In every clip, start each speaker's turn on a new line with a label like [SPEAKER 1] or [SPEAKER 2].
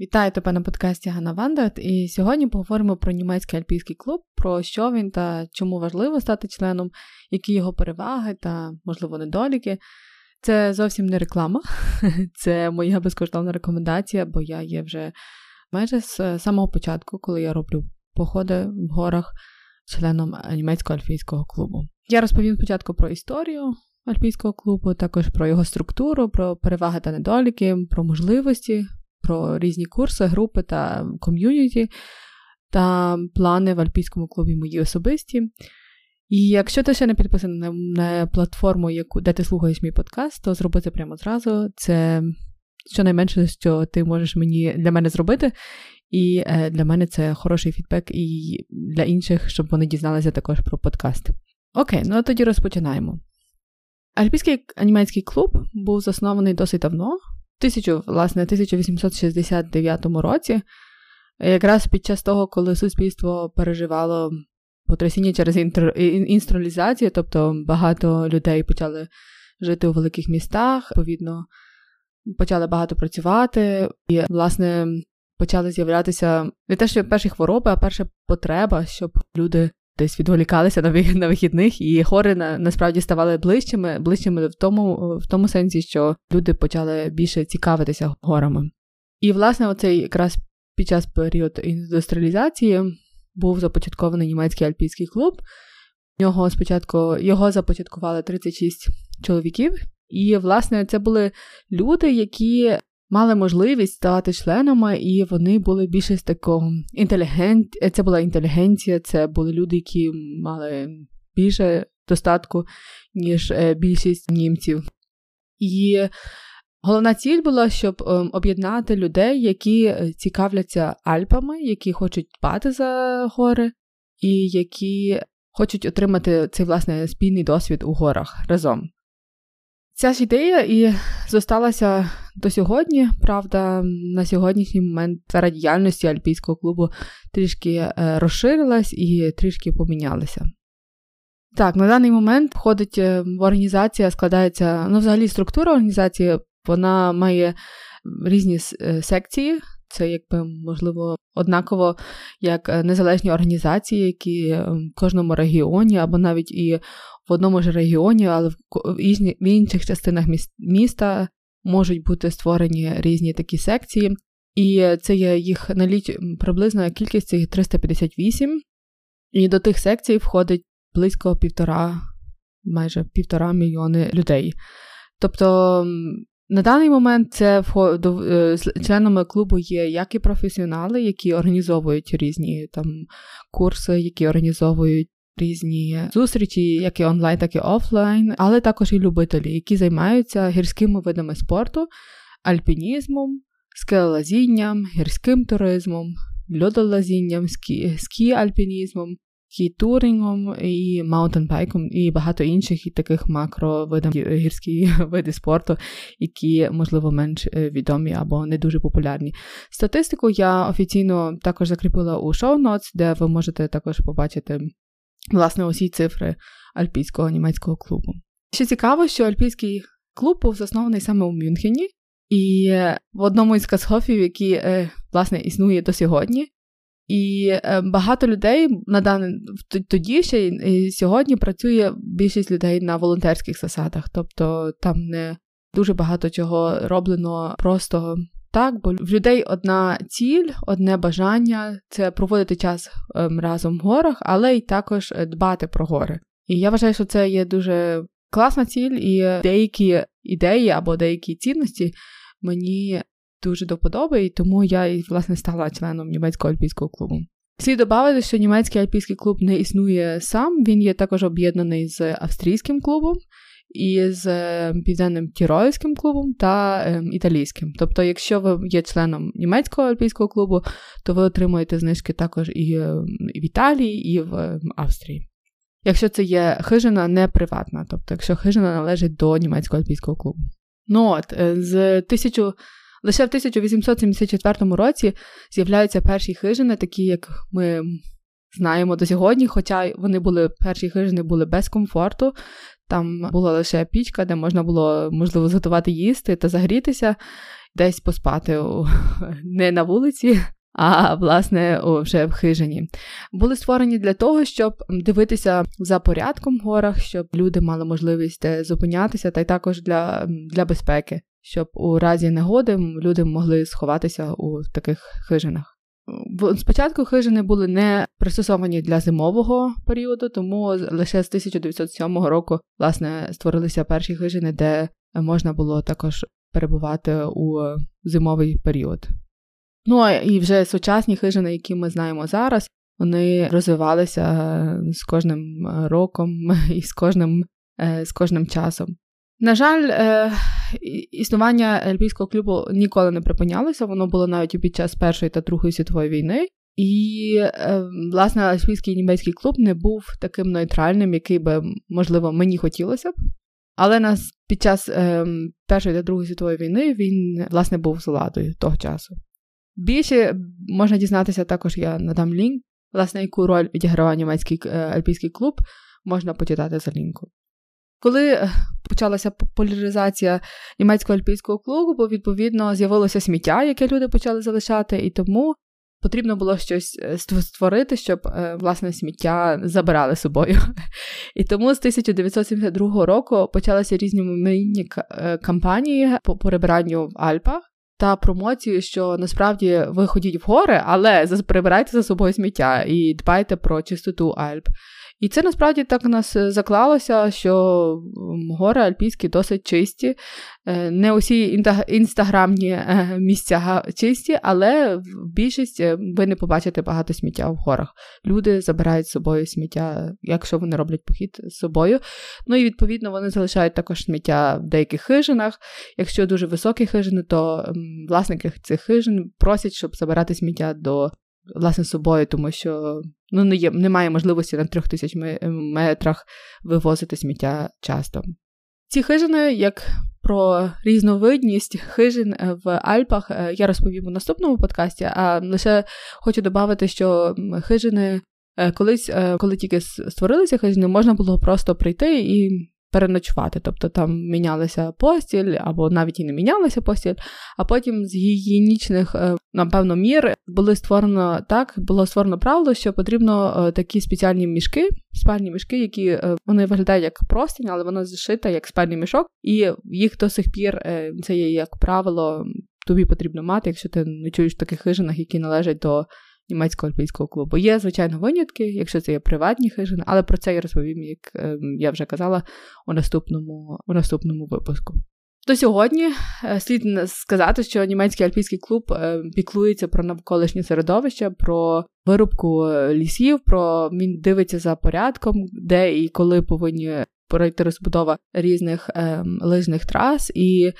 [SPEAKER 1] Вітаю тебе на подкасті Ганна Вандат, і сьогодні поговоримо про німецький альпійський клуб, про що він та чому важливо стати членом, які його переваги та, можливо, недоліки. Це зовсім не реклама, це моя безкоштовна рекомендація, бо я є вже майже з самого початку, коли я роблю походи в горах членом німецького альпійського клубу. Я розповім спочатку про історію альпійського клубу, також про його структуру, про переваги та недоліки, про можливості про різні курси, групи та ком'юніті та плани в Альпійському клубі мої особисті. І якщо ти ще не підписаний на, платформу, яку, де ти слухаєш мій подкаст, то зроби це прямо зразу. Це щонайменше, що ти можеш мені для мене зробити. І е, для мене це хороший фідбек і для інших, щоб вони дізналися також про подкаст. Окей, ну тоді розпочинаємо. Альпійський анімецький клуб був заснований досить давно, тисячу, власне, 1869 році, якраз під час того, коли суспільство переживало потрясіння через інстралізацію, тобто багато людей почали жити у великих містах, відповідно, почали багато працювати, і, власне, почали з'являтися не те, що перші хвороби, а перша потреба, щоб люди десь відволікалися на на вихідних, і хори на, насправді ставали ближчими, ближчими в тому, в тому сенсі, що люди почали більше цікавитися горами. І, власне, оцей якраз під час періоду індустріалізації був започаткований німецький альпійський клуб. Нього спочатку його започаткували 36 чоловіків, і, власне, це були люди, які мали можливість ставати членами, і вони були більше з такого інтелігент. Це була інтелігенція, це були люди, які мали більше достатку, ніж е, більшість німців. І головна ціль була, щоб ем, об'єднати людей, які е, цікавляться Альпами, які хочуть дбати за гори, і які хочуть отримати цей власне спільний досвід у горах разом. Ця ж ідея і зосталася до сьогодні. Правда, на сьогоднішній момент сфера діяльності Альпійського клубу трішки е, розширилась і трішки помінялася. Так, на даний момент входить е, в організація, складається, ну, взагалі, структура організації, вона має різні е, секції. Це, якби, можливо, однаково як незалежні організації, які в кожному регіоні або навіть і в одному ж регіоні, але в інших частинах міста можуть бути створені різні такі секції. І це є їх наліч приблизно кількість це 358. І до тих секцій входить близько півтора, майже півтора мільйони людей. Тобто на даний момент це е, членами клубу є як і професіонали, які організовують різні там курси, які організовують різні зустрічі, як і онлайн, так і офлайн, але також і любителі, які займаються гірськими видами спорту, альпінізмом, скелелазінням, гірським туризмом, льодолазінням, скітурингом і маунтенбайком, і багато інших і таких макровидів гірські види спорту, які, можливо, менш е, відомі або не дуже популярні. Статистику я офіційно також закріпила у show notes, де ви можете також побачити власне, усі цифри альпійського німецького клубу. Ще цікаво, що альпійський клуб був заснований саме у Мюнхені, і в одному із касхофів, які, е, власне, існує до сьогодні. І е, багато людей на даний тоді ще і сьогодні працює більшість людей на волонтерських засадах, тобто там не дуже багато чого роблено просто так, бо в людей одна ціль, одне бажання це проводити час ем, разом в горах, але й також е, дбати про гори. І я вважаю, що це є дуже класна ціль, і деякі ідеї або деякі цінності мені дуже до подоби, і тому я і власне стала членом німецького альпійського клубу. Слід додати, що німецький альпійський клуб не існує сам, він є також об'єднаний з австрійським клубом. із е, південним тірольським клубом та е, італійським. Тобто, якщо ви є членом німецького альпійського клубу, то ви отримуєте знижки також і е, в Італії, і в Австрії. Якщо це є хижина не приватна, тобто якщо хижина належить до німецького альпійського клубу. Ну от, з тисячу. Лише в 1874 році з'являються перші хижини, такі як ми знаємо до сьогодні, хоча вони були перші хижини були без комфорту. Там була лише пічка, де можна було можливо зготувати їсти та загрітися, десь поспати не на вулиці. А власне вже в хижині були створені для того, щоб дивитися за порядком в горах, щоб люди мали можливість зупинятися, та й також для для безпеки, щоб у разі негоди люди могли сховатися у таких хижинах. Спочатку хижини були не пристосовані для зимового періоду, тому лише з 1907 року власне створилися перші хижини, де можна було також перебувати у зимовий період. Ну і вже сучасні хижини, які ми знаємо зараз, вони розвивалися з кожним роком і з кожним, е, з кожним часом. На жаль, е, існування Альпійського клубу ніколи не припинялося, воно було навіть під час Першої та Другої світової війни. І, е, власне, Альпійський німецький клуб не був таким нейтральним, який би, можливо, мені хотілося б. Але нас під час е, Першої та Другої світової війни він, власне, був з владою того часу. Більше можна дізнатися також, я надам лінк, власне, яку роль відігравав німецький альпійський клуб, можна почитати за лінку. Коли е, почалася популяризація німецького альпійського клубу, відповідно з'явилося сміття, яке люди почали залишати, і тому потрібно було щось е, створити, щоб е, власне сміття забирали з собою. І тому з 1972 року почалися різні міні кампанії по перебиранню в Альпах. Та промоцію, що насправді ви ходіть в гори, але прибирайте за собою сміття і дбайте про чистоту Альп. І це насправді так у нас е, заклалося, що гори альпійські досить чисті. Е, не усі інстаграмні е, місця чисті, але в більшість ви не побачите багато сміття в горах. Люди забирають з собою сміття, якщо вони роблять похід з собою. Ну і відповідно вони залишають також сміття в деяких хижинах. Якщо дуже високі хижини, то власники цих хижин просять, щоб забирати сміття до власне собою, тому що ну, не є, немає можливості на трьох тисяч метрах вивозити сміття часто. Ці хижини, як про різновидність хижин в Альпах, е, я розповім у наступному подкасті, а лише хочу додати, що хижини е, колись, е, коли тільки створилися хижини, можна було просто прийти і переночувати. Тобто там мінялася постіль, або навіть і не мінялася постіль, а потім з гігієнічних, е, напевно, мір були створено так, було створено правило, що потрібно е, такі спеціальні мішки, спальні мішки, які е, вони виглядають як простінь, але воно зшита як спальний мішок, і їх до сих пір це є як правило. Тобі потрібно мати, якщо ти не чуєш в таких хижинах, які належать до німецького альпійського клубу. Є, звичайно, винятки, якщо це є приватні хижини, але про це я розповім, як ем, я вже казала у наступному, у наступному випуску. До сьогодні е, слід сказати, що німецький альпійський клуб е, піклується про навколишнє середовище, про вирубку е, лісів, про він дивиться за порядком, де і коли повинні пройти розбудова різних ем, лижних трас і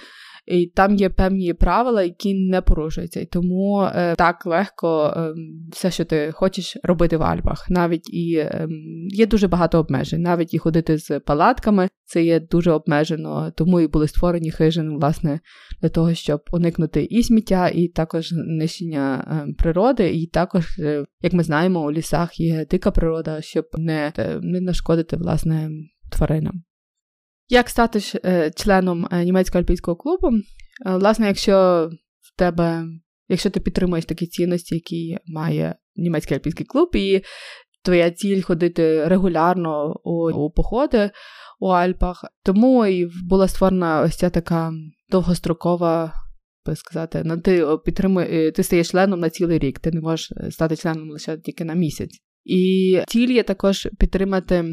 [SPEAKER 1] і там є певні правила, які не порушуються. І тому е, так легко е, все, що ти хочеш робити в Альпах. Навіть і е, є дуже багато обмежень. Навіть і ходити з палатками це є дуже обмежено, тому і були створені хижини, власне, для того, щоб уникнути і сміття, і також нищення е, природи. І також, е, як ми знаємо, у лісах є дика природа, щоб не, е, не нашкодити власне тваринам. Як стати е, членом е, німецького альпійського клубу? Е, власне, якщо в тебе, якщо ти підтримуєш такі цінності, які має німецький альпійський клуб, і твоя ціль ходити регулярно у, у походи у Альпах, тому і була створена ось ця така довгострокова. Сказати, ну, ти підтримує, ти стаєш членом на цілий рік, ти не можеш стати членом лише тільки на місяць. І ціль є також підтримати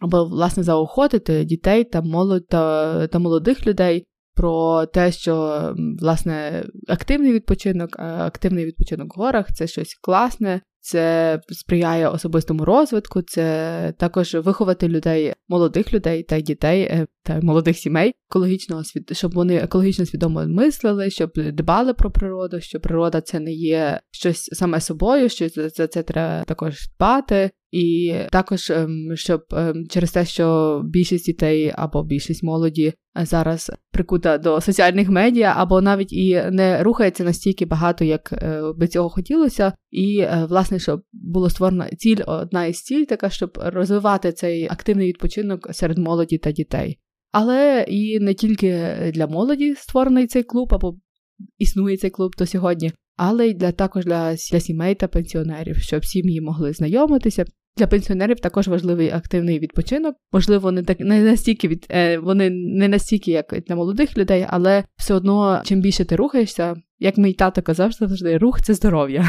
[SPEAKER 1] або, власне, заохотити дітей та молодь та, та молодих людей про те, що власне активний відпочинок, активний відпочинок в горах це щось класне, це сприяє особистому розвитку, це також виховати людей, молодих людей та дітей е, та молодих сімей, екологічного щоб вони екологічно свідомо мислили, щоб дбали про природу, що природа це не є щось саме собою, що за це треба також дбати. І також ем, щоб ем, через те, що більшість дітей або більшість молоді зараз прикута до соціальних медіа, або навіть і не рухається настільки багато, як е, би цього хотілося, і е, власне, щоб було створена ціль, одна із ціль, така, щоб розвивати цей активний відпочинок серед молоді та дітей. Але і не тільки для молоді створений цей клуб, або існує цей клуб до сьогодні, але й для також для, для сімей та пенсіонерів, щоб сім'ї могли знайомитися, для пенсіонерів також важливий активний відпочинок. Можливо, не так не настільки від е, вони не настільки, як для молодих людей, але все одно, чим більше ти рухаєшся, як мій тато казав, завжди рух це здоров'я.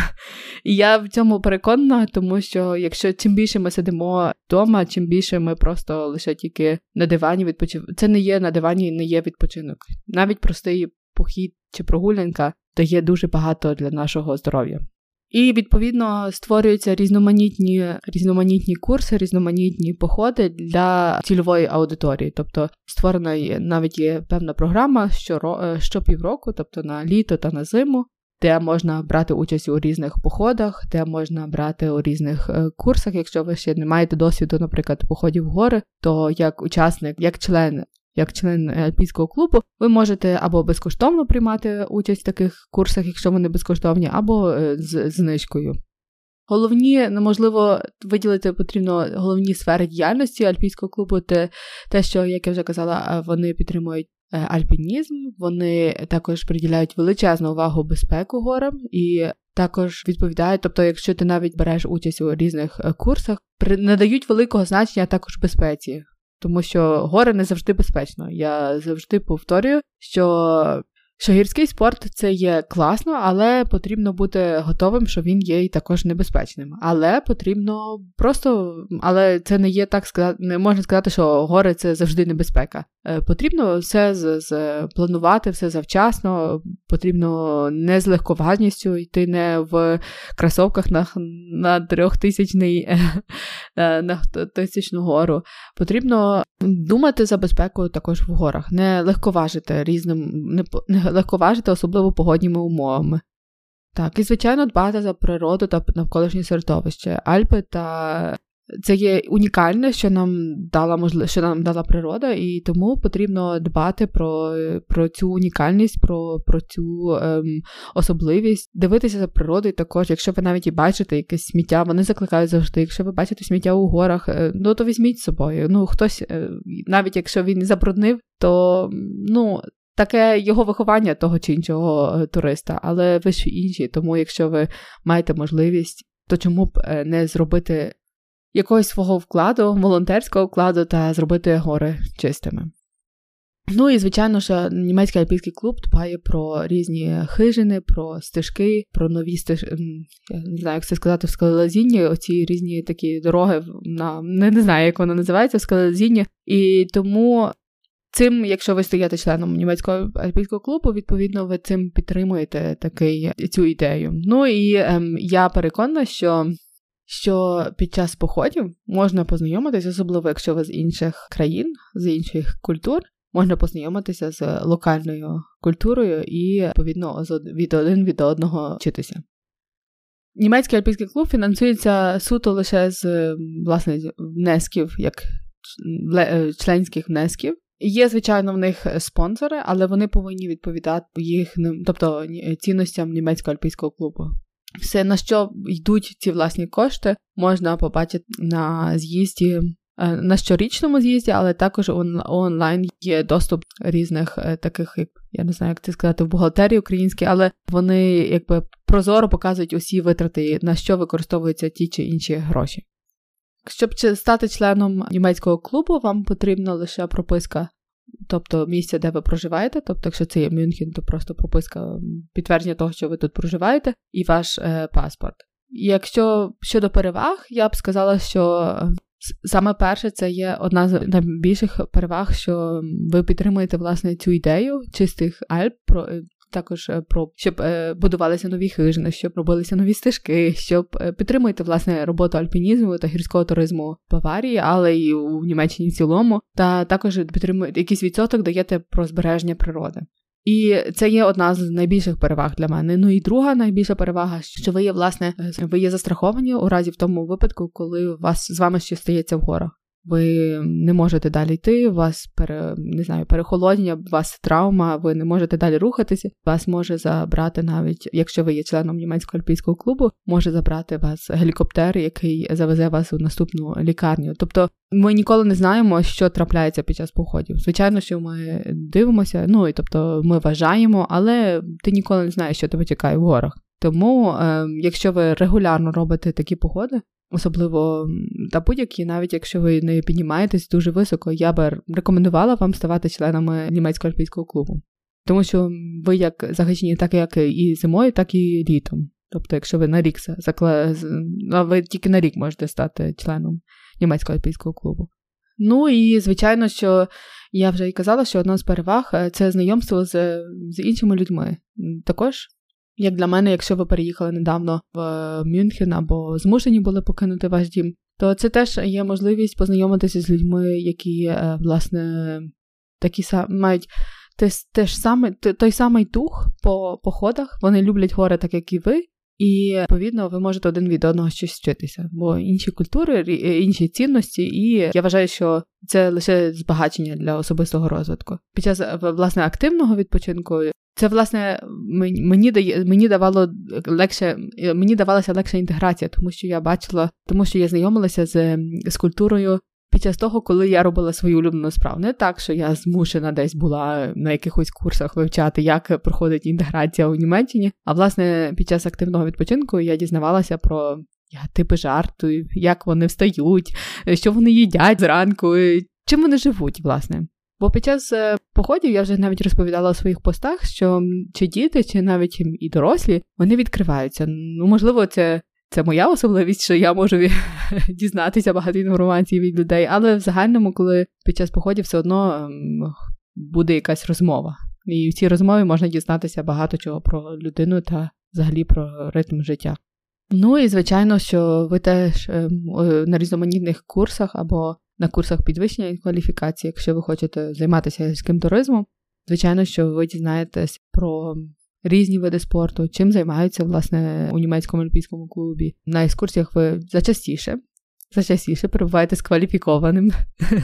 [SPEAKER 1] І я в цьому переконана, тому що якщо чим більше ми сидимо вдома, чим більше ми просто лише тільки на дивані відпочиваємо. Це не є на дивані, не є відпочинок. Навіть простий похід чи прогулянка дає дуже багато для нашого здоров'я. І відповідно створюються різноманітні різноманітні курси, різноманітні походи для цільової аудиторії. Тобто створена навіть є певна програма що е, щопівроку, тобто на літо та на зиму. Де можна брати участь у різних походах, де можна брати у різних е, курсах, якщо ви ще не маєте досвіду, наприклад, походів в гори, то як учасник, як член як член е, альпійського клубу, ви можете або безкоштовно приймати участь в таких курсах, якщо вони безкоштовні, або е, з знижкою. Головні, можливо, виділити потрібно головні сфери діяльності альпійського клубу, те, те, що, як я вже казала, вони підтримують е, альпінізм, вони також приділяють величезну увагу безпеку горам і також відповідають, тобто, якщо ти навіть береш участь у різних курсах, надають великого значення також безпеці тому що гори не завжди безпечно. Я завжди повторюю, що що гірський спорт це є класно, але потрібно бути готовим, що він є і також небезпечним. Але потрібно просто, але це не є так сказати, не можна сказати, що гори це завжди небезпека. Е, потрібно все планувати, все завчасно, потрібно не з легковажністю йти не в кросовках на на трьохтисячний е, на тисячну гору. Потрібно думати за безпеку також в горах, не легковажити різним, не, не легковажити, особливо погодніми умовами. Так, і звичайно, дбати за природу та навколишнє середовище. Альпи та це є унікальне, що нам дала можливо, що нам дала природа, і тому потрібно дбати про про цю унікальність, про про цю ем, особливість, дивитися за природою. Також, якщо ви навіть і бачите якесь сміття, вони закликають завжди. Якщо ви бачите сміття у горах, е, ну то візьміть з собою. Ну хтось, е, навіть якщо він забруднив, то ну. Таке його виховання того чи іншого е, туриста, але ви ж інші. Тому, якщо ви маєте можливість, то чому б не зробити якогось свого вкладу, волонтерського вкладу та зробити гори чистими. Ну і, звичайно що німецький альпійський клуб дбає про різні хижини, про стежки, про нові стежки, я не знаю, як це сказати в скалелазінні, оці різні такі дороги на не, не знаю, як вона називається в скалелазінні. І тому цим, якщо ви стаєте членом німецького альпійського клубу, відповідно, ви цим підтримуєте такий цю ідею. Ну і ем, я переконана, що що під час походів можна познайомитися, особливо якщо ви з інших країн, з інших культур, можна познайомитися з локальною культурою і, відповідно, від один від одного вчитися. Німецький альпійський клуб фінансується суто лише з власне внесків, як членських внесків. Є, звичайно, в них спонсори, але вони повинні відповідати їхнім, тобто цінностям німецького альпійського клубу. Все, на що йдуть ці власні кошти, можна побачити на з'їзді. Е, на щорічному з'їзді, але також онлайн є доступ різних е, таких, як я не знаю, як це сказати, в бухгалтерії українській, але вони якби прозоро показують усі витрати, на що використовуються ті чи інші гроші. Щоб стати членом німецького клубу, вам потрібна лише прописка тобто місця, де ви проживаєте. Тобто, якщо це є Мюнхен, то просто прописка підтвердження того, що ви тут проживаєте, і ваш е, паспорт. Якщо щодо переваг, я б сказала, що саме перше це є одна з найбільших переваг, що ви підтримуєте власне цю ідею чистих Альп, про е, також про щоб будувалися нові хижини, щоб робилися нові стежки, щоб підтримувати власне роботу альпінізму та гірського туризму в Баварії, але й у Німеччині в цілому, та також підтримуєте якийсь відсоток даєте про збереження природи. І це є одна з найбільших переваг для мене. Ну і друга найбільша перевага, що ви є власне, ви є застраховані у разі в тому випадку, коли вас з вами щось стається в горах ви не можете далі йти, у вас пере, не знаю, перехолоднення, у вас травма, ви не можете далі рухатися. Вас може забрати навіть, якщо ви є членом німецького альпійського клубу, може забрати вас гелікоптер, який завезе вас у наступну лікарню. Тобто ми ніколи не знаємо, що трапляється під час походів. Звичайно, що ми дивимося, ну і тобто ми вважаємо, але ти ніколи не знаєш, що тебе чекає в горах. Тому, е, якщо ви регулярно робите такі походи, особливо та будь-які, навіть якщо ви не піднімаєтесь дуже високо, я би рекомендувала вам ставати членами німецького альпійського клубу. Тому що ви як захищені, так як і зимою, так і літом. Тобто, якщо ви на рік закла... ви тільки на рік можете стати членом німецького альпійського клубу. Ну і звичайно, що я вже і казала, що одна з переваг е, це знайомство з, з іншими людьми. Також як для мене, якщо ви переїхали недавно в е, Мюнхен або змушені були покинути ваш дім, то це теж є можливість познайомитися з людьми, які, е, власне, такі мають те, те ж саме, той самий дух по походах. Вони люблять гори, так як і ви. І відповідно ви можете один від одного щось вчитися, бо інші культури, е, інші цінності, і я вважаю, що це лише збагачення для особистого розвитку. Під час власне активного відпочинку це власне мені дає мені давало легше, мені давалася легша інтеграція, тому що я бачила, тому що я знайомилася з, з культурою. Під час того, коли я робила свою улюблену справу, не так, що я змушена десь була на якихось курсах вивчати, як проходить інтеграція у Німеччині. А власне, під час активного відпочинку я дізнавалася про типи жарту, як вони встають, що вони їдять зранку, чим вони живуть, власне. Бо під час е, походів я вже навіть розповідала у своїх постах, що чи діти, чи навіть і дорослі, вони відкриваються. Ну, можливо, це. Це моя особливість, що я можу дізнатися багато інформації від людей, але в загальному, коли під час походів все одно ем, буде якась розмова. І в цій розмові можна дізнатися багато чого про людину та взагалі про ритм життя. Ну і звичайно, що ви теж ем, на різноманітних курсах або на курсах підвищення кваліфікації, якщо ви хочете займатися гірським туризмом. Звичайно, що ви дізнаєтесь про різні види спорту, чим займаються власне у німецькому олімпійському клубі. На екскурсіях ви зачастіше. Зачастіше перебуваєте з кваліфікованим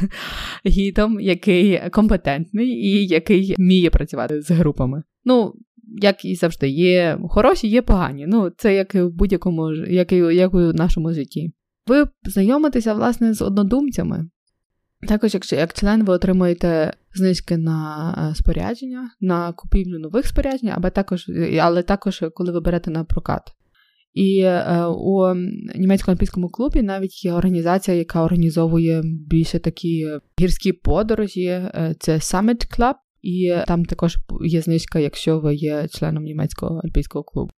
[SPEAKER 1] гідом, який компетентний і який вміє працювати з групами. Ну, як і завжди, є хороші, є погані. Ну, це як в будь-якому як і, як в нашому житті ви знайомитеся, власне, з однодумцями. Також, якщо як член, ви отримуєте знижки на е, спорядження, на купівлю нових споряджень, або також, але також коли ви берете на прокат. І е, у німецькому олімпійському клубі навіть є організація, яка організовує більше такі гірські подорожі. Е, це Summit Club, і там також є знижка, якщо ви є членом німецького олімпійського клубу.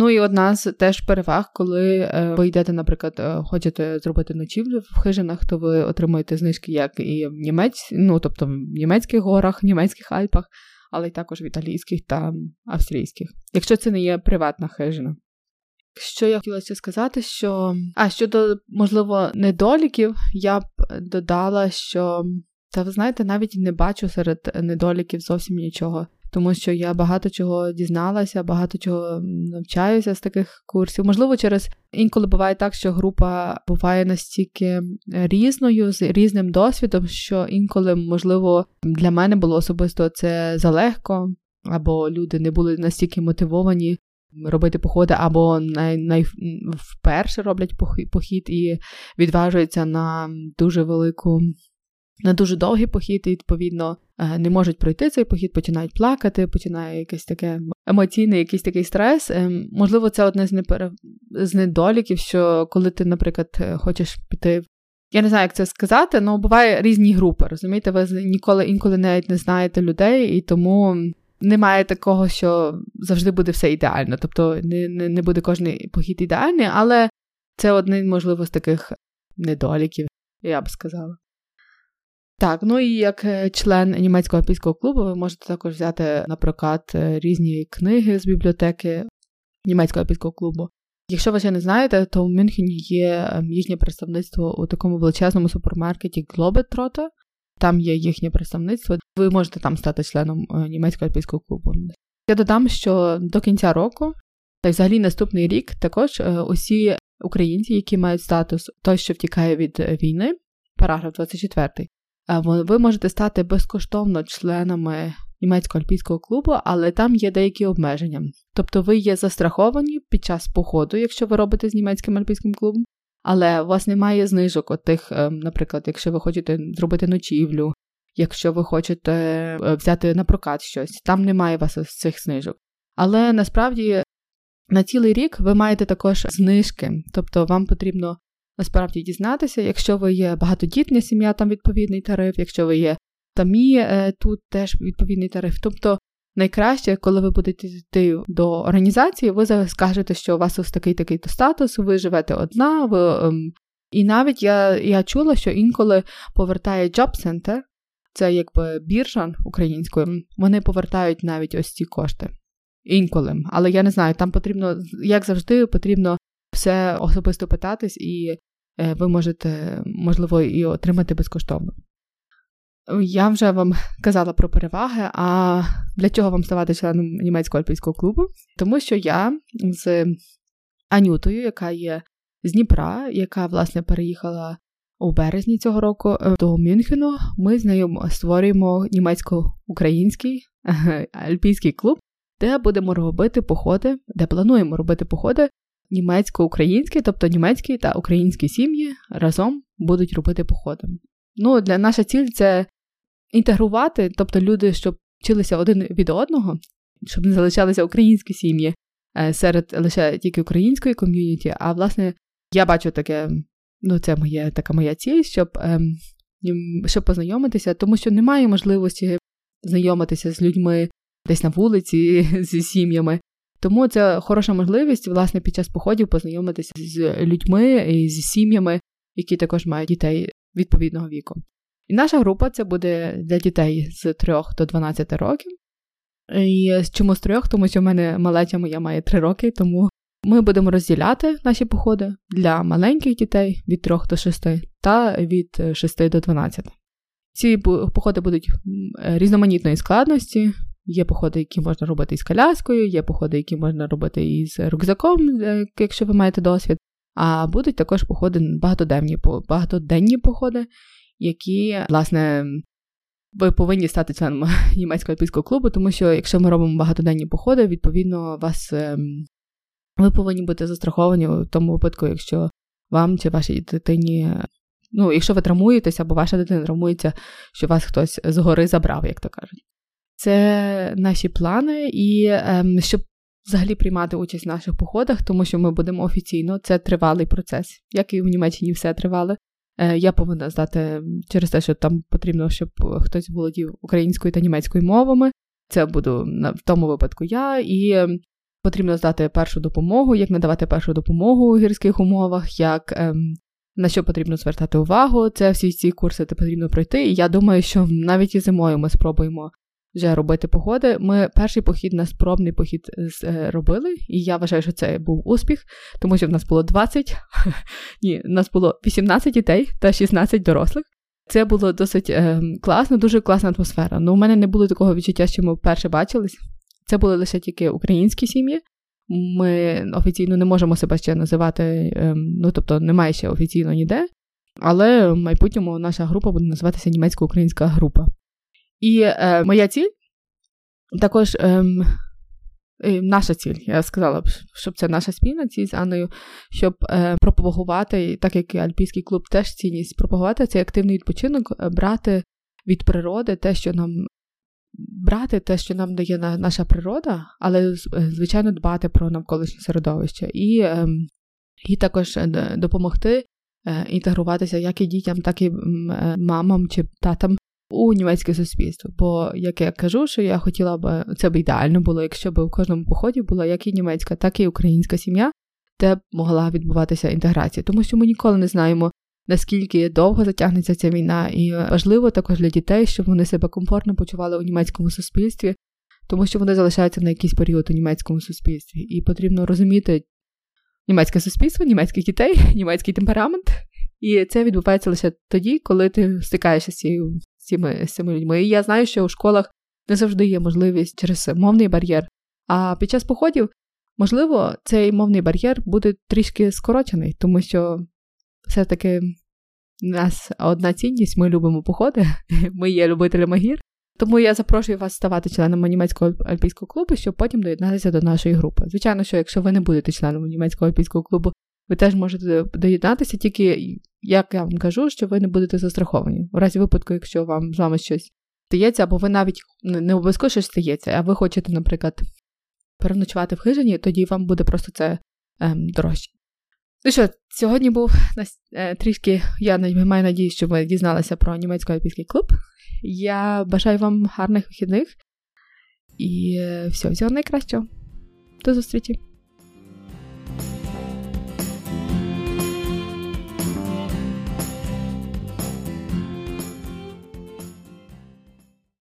[SPEAKER 1] Ну і одна з теж переваг, коли е, ви йдете, наприклад, е, хочете зробити ночівлю в хижинах, то ви отримуєте знижки як і в німець, ну тобто в німецьких горах, в німецьких Альпах, але й також в італійських та австрійських, якщо це не є приватна хижина. Що я хотіла ще сказати, що а щодо можливо недоліків, я б додала, що та ви знаєте, навіть не бачу серед недоліків зовсім нічого тому що я багато чого дізналася, багато чого навчаюся з таких курсів. Можливо, через інколи буває так, що група буває настільки різною, з різним досвідом, що інколи, можливо, для мене було особисто це залегко, або люди не були настільки мотивовані. Робити походи або най, най, вперше роблять похід і відважуються на дуже велику на дуже довгий похід, і відповідно е, не можуть пройти цей похід, починають плакати, починає якесь таке емоційний, якийсь такий стрес. Ем, можливо, це одне з непер... з недоліків, що коли ти, наприклад, е, хочеш піти. Я не знаю, як це сказати, але буває різні групи. Розумієте, ви ніколи інколи навіть не знаєте людей, і тому немає такого, що завжди буде все ідеально. Тобто не не, не буде кожен похід ідеальний, але це один, можливо, з таких недоліків, я б сказала. Так, ну і як е, член німецького альпійського клубу, ви можете також взяти на прокат е, різні книги з бібліотеки німецького альпійського клубу. Якщо ви ще не знаєте, то в Мюнхені є ем, їхнє представництво у такому величезному супермаркеті Globetrotter. Там є їхнє представництво. Ви можете там стати членом е, німецького альпійського клубу. Я додам, що до кінця року, та й взагалі наступний рік, також усі українці, які мають статус той, що втікає від війни, параграф 24, ви можете стати безкоштовно членами німецького альпійського клубу, але там є деякі обмеження. Тобто ви є застраховані під час походу, якщо ви робите з німецьким альпійським клубом, але у вас немає знижок от тих, ем, наприклад, якщо ви хочете зробити ночівлю, якщо ви хочете е, взяти на прокат щось, там немає у вас цих знижок. Але насправді на цілий рік ви маєте також знижки, тобто вам потрібно насправді дізнатися. Якщо ви є багатодітня сім'я, там відповідний тариф, якщо ви є самі, е, тут теж відповідний тариф. Тобто найкраще, коли ви будете йти до організації, ви скажете, що у вас ось такий такий статус, ви живете одна. ви... Ем, і навіть я я чула, що інколи повертає Job Center, це якби біржа українською, вони повертають навіть ось ці кошти. Інколи. Але я не знаю, там потрібно, як завжди, потрібно все особисто питатись і ви можете, можливо, і отримати безкоштовно. Я вже вам казала про переваги, а для чого вам ставати членом німецького альпійського клубу? Тому що я з Анютою, яка є з Дніпра, яка, власне, переїхала у березні цього року е, до Мюнхену, ми з нею створюємо німецько-український альпійський клуб, де будемо робити походи, де плануємо робити походи німецько-українські, тобто німецькі та українські сім'ї разом будуть робити походи. Ну, для наша ціль це інтегрувати, тобто люди, щоб вчилися один від одного, щоб не залишалися українські сім'ї е, серед лише тільки української ком'юніті. А власне, я бачу таке, ну це моє така моя ціль, щоб ем, щоб познайомитися, тому що немає можливості знайомитися з людьми десь на вулиці, зі сім'ями. Тому це хороша можливість, власне, під час походів познайомитися з людьми і з сім'ями, які також мають дітей відповідного віку. І наша група це буде для дітей з 3 до 12 років. І чому з трьох? Тому що в мене малеча моя має 3 роки, тому ми будемо розділяти наші походи для маленьких дітей від 3 до 6 та від 6 до 12. Ці походи будуть різноманітної складності, Є походи, які можна робити із коляскою, є походи, які можна робити із рюкзаком, е, якщо ви маєте досвід. А будуть також походи багатоденні, багатоденні походи, які, власне, ви повинні стати членом німецького альпійського клубу, тому що якщо ми робимо багатоденні походи, відповідно, вас ем, ви повинні бути застраховані у тому випадку, якщо вам чи вашій дитині, ну, якщо ви травмуєтеся, або ваша дитина травмується, що вас хтось згори забрав, як то кажуть. Це наші плани, і ем, щоб взагалі приймати участь в наших походах, тому що ми будемо офіційно, це тривалий процес, як і в Німеччині все тривали. Е, я повинна здати через те, що там потрібно, щоб хтось володів українською та німецькою мовами. Це буду в тому випадку я, і ем, потрібно здати першу допомогу, як надавати першу допомогу у гірських умовах, як ем, на що потрібно звертати увагу. Це всі ці курси потрібно пройти. І я думаю, що навіть і зимою ми спробуємо вже робити походи. Ми перший похід на спробний похід е, робили, і я вважаю, що це був успіх, тому що в нас було 20, ні, в нас було 18 дітей та 16 дорослих. Це було досить е, класно, дуже класна атмосфера. Ну, у мене не було такого відчуття, що ми вперше бачились. Це були лише тільки українські сім'ї. Ми офіційно не можемо себе ще називати, е, ну тобто немає ще офіційно ніде. Але в майбутньому наша група буде називатися німецько-українська група. І е, моя ціль також ем, наша ціль, я сказала щоб це наша спільна ціль з Анною, щоб е, пропагувати, так як і Альпійський клуб теж цінність, пропагувати цей активний відпочинок, е, брати від природи те, що нам. Брати те, що нам дає наша природа, але, е, звичайно, дбати про навколишнє середовище, і ем, і також е, допомогти інтегруватися як і дітям, так і мамам чи татам у німецьке суспільство. Бо, як я кажу, що я хотіла б, це б ідеально було, якщо б у кожному поході була як і німецька, так і українська сім'я, де могла відбуватися інтеграція. Тому що ми ніколи не знаємо, наскільки довго затягнеться ця війна, і важливо також для дітей, щоб вони себе комфортно почували у німецькому суспільстві, тому що вони залишаються на якийсь період у німецькому суспільстві, і потрібно розуміти німецьке суспільство, німецьких дітей, німецький темперамент. І це відбувається лише тоді, коли ти стикаєшся з цими, цими людьми. І я знаю, що у школах не завжди є можливість через мовний бар'єр. А під час походів, можливо, цей мовний бар'єр буде трішки скорочений, тому що все-таки у нас одна цінність, ми любимо походи, ми є любителями гір. Тому я запрошую вас ставати членом німецького альпійського клубу, щоб потім доєднатися до нашої групи. Звичайно, що якщо ви не будете членом німецького альпійського клубу, ви теж можете доєднатися, тільки як я вам кажу, що ви не будете застраховані. У разі випадку, якщо вам з вами щось стається, або ви навіть не обов'язково щось стається, а ви хочете, наприклад, переночувати в хижині, тоді вам буде просто це ем, дорожче. Ну що, сьогодні був е, трішки, я маю надію, що ви дізналися про німецький альпійський клуб. Я бажаю вам гарних вихідних і е, всього всього найкращого. До зустрічі!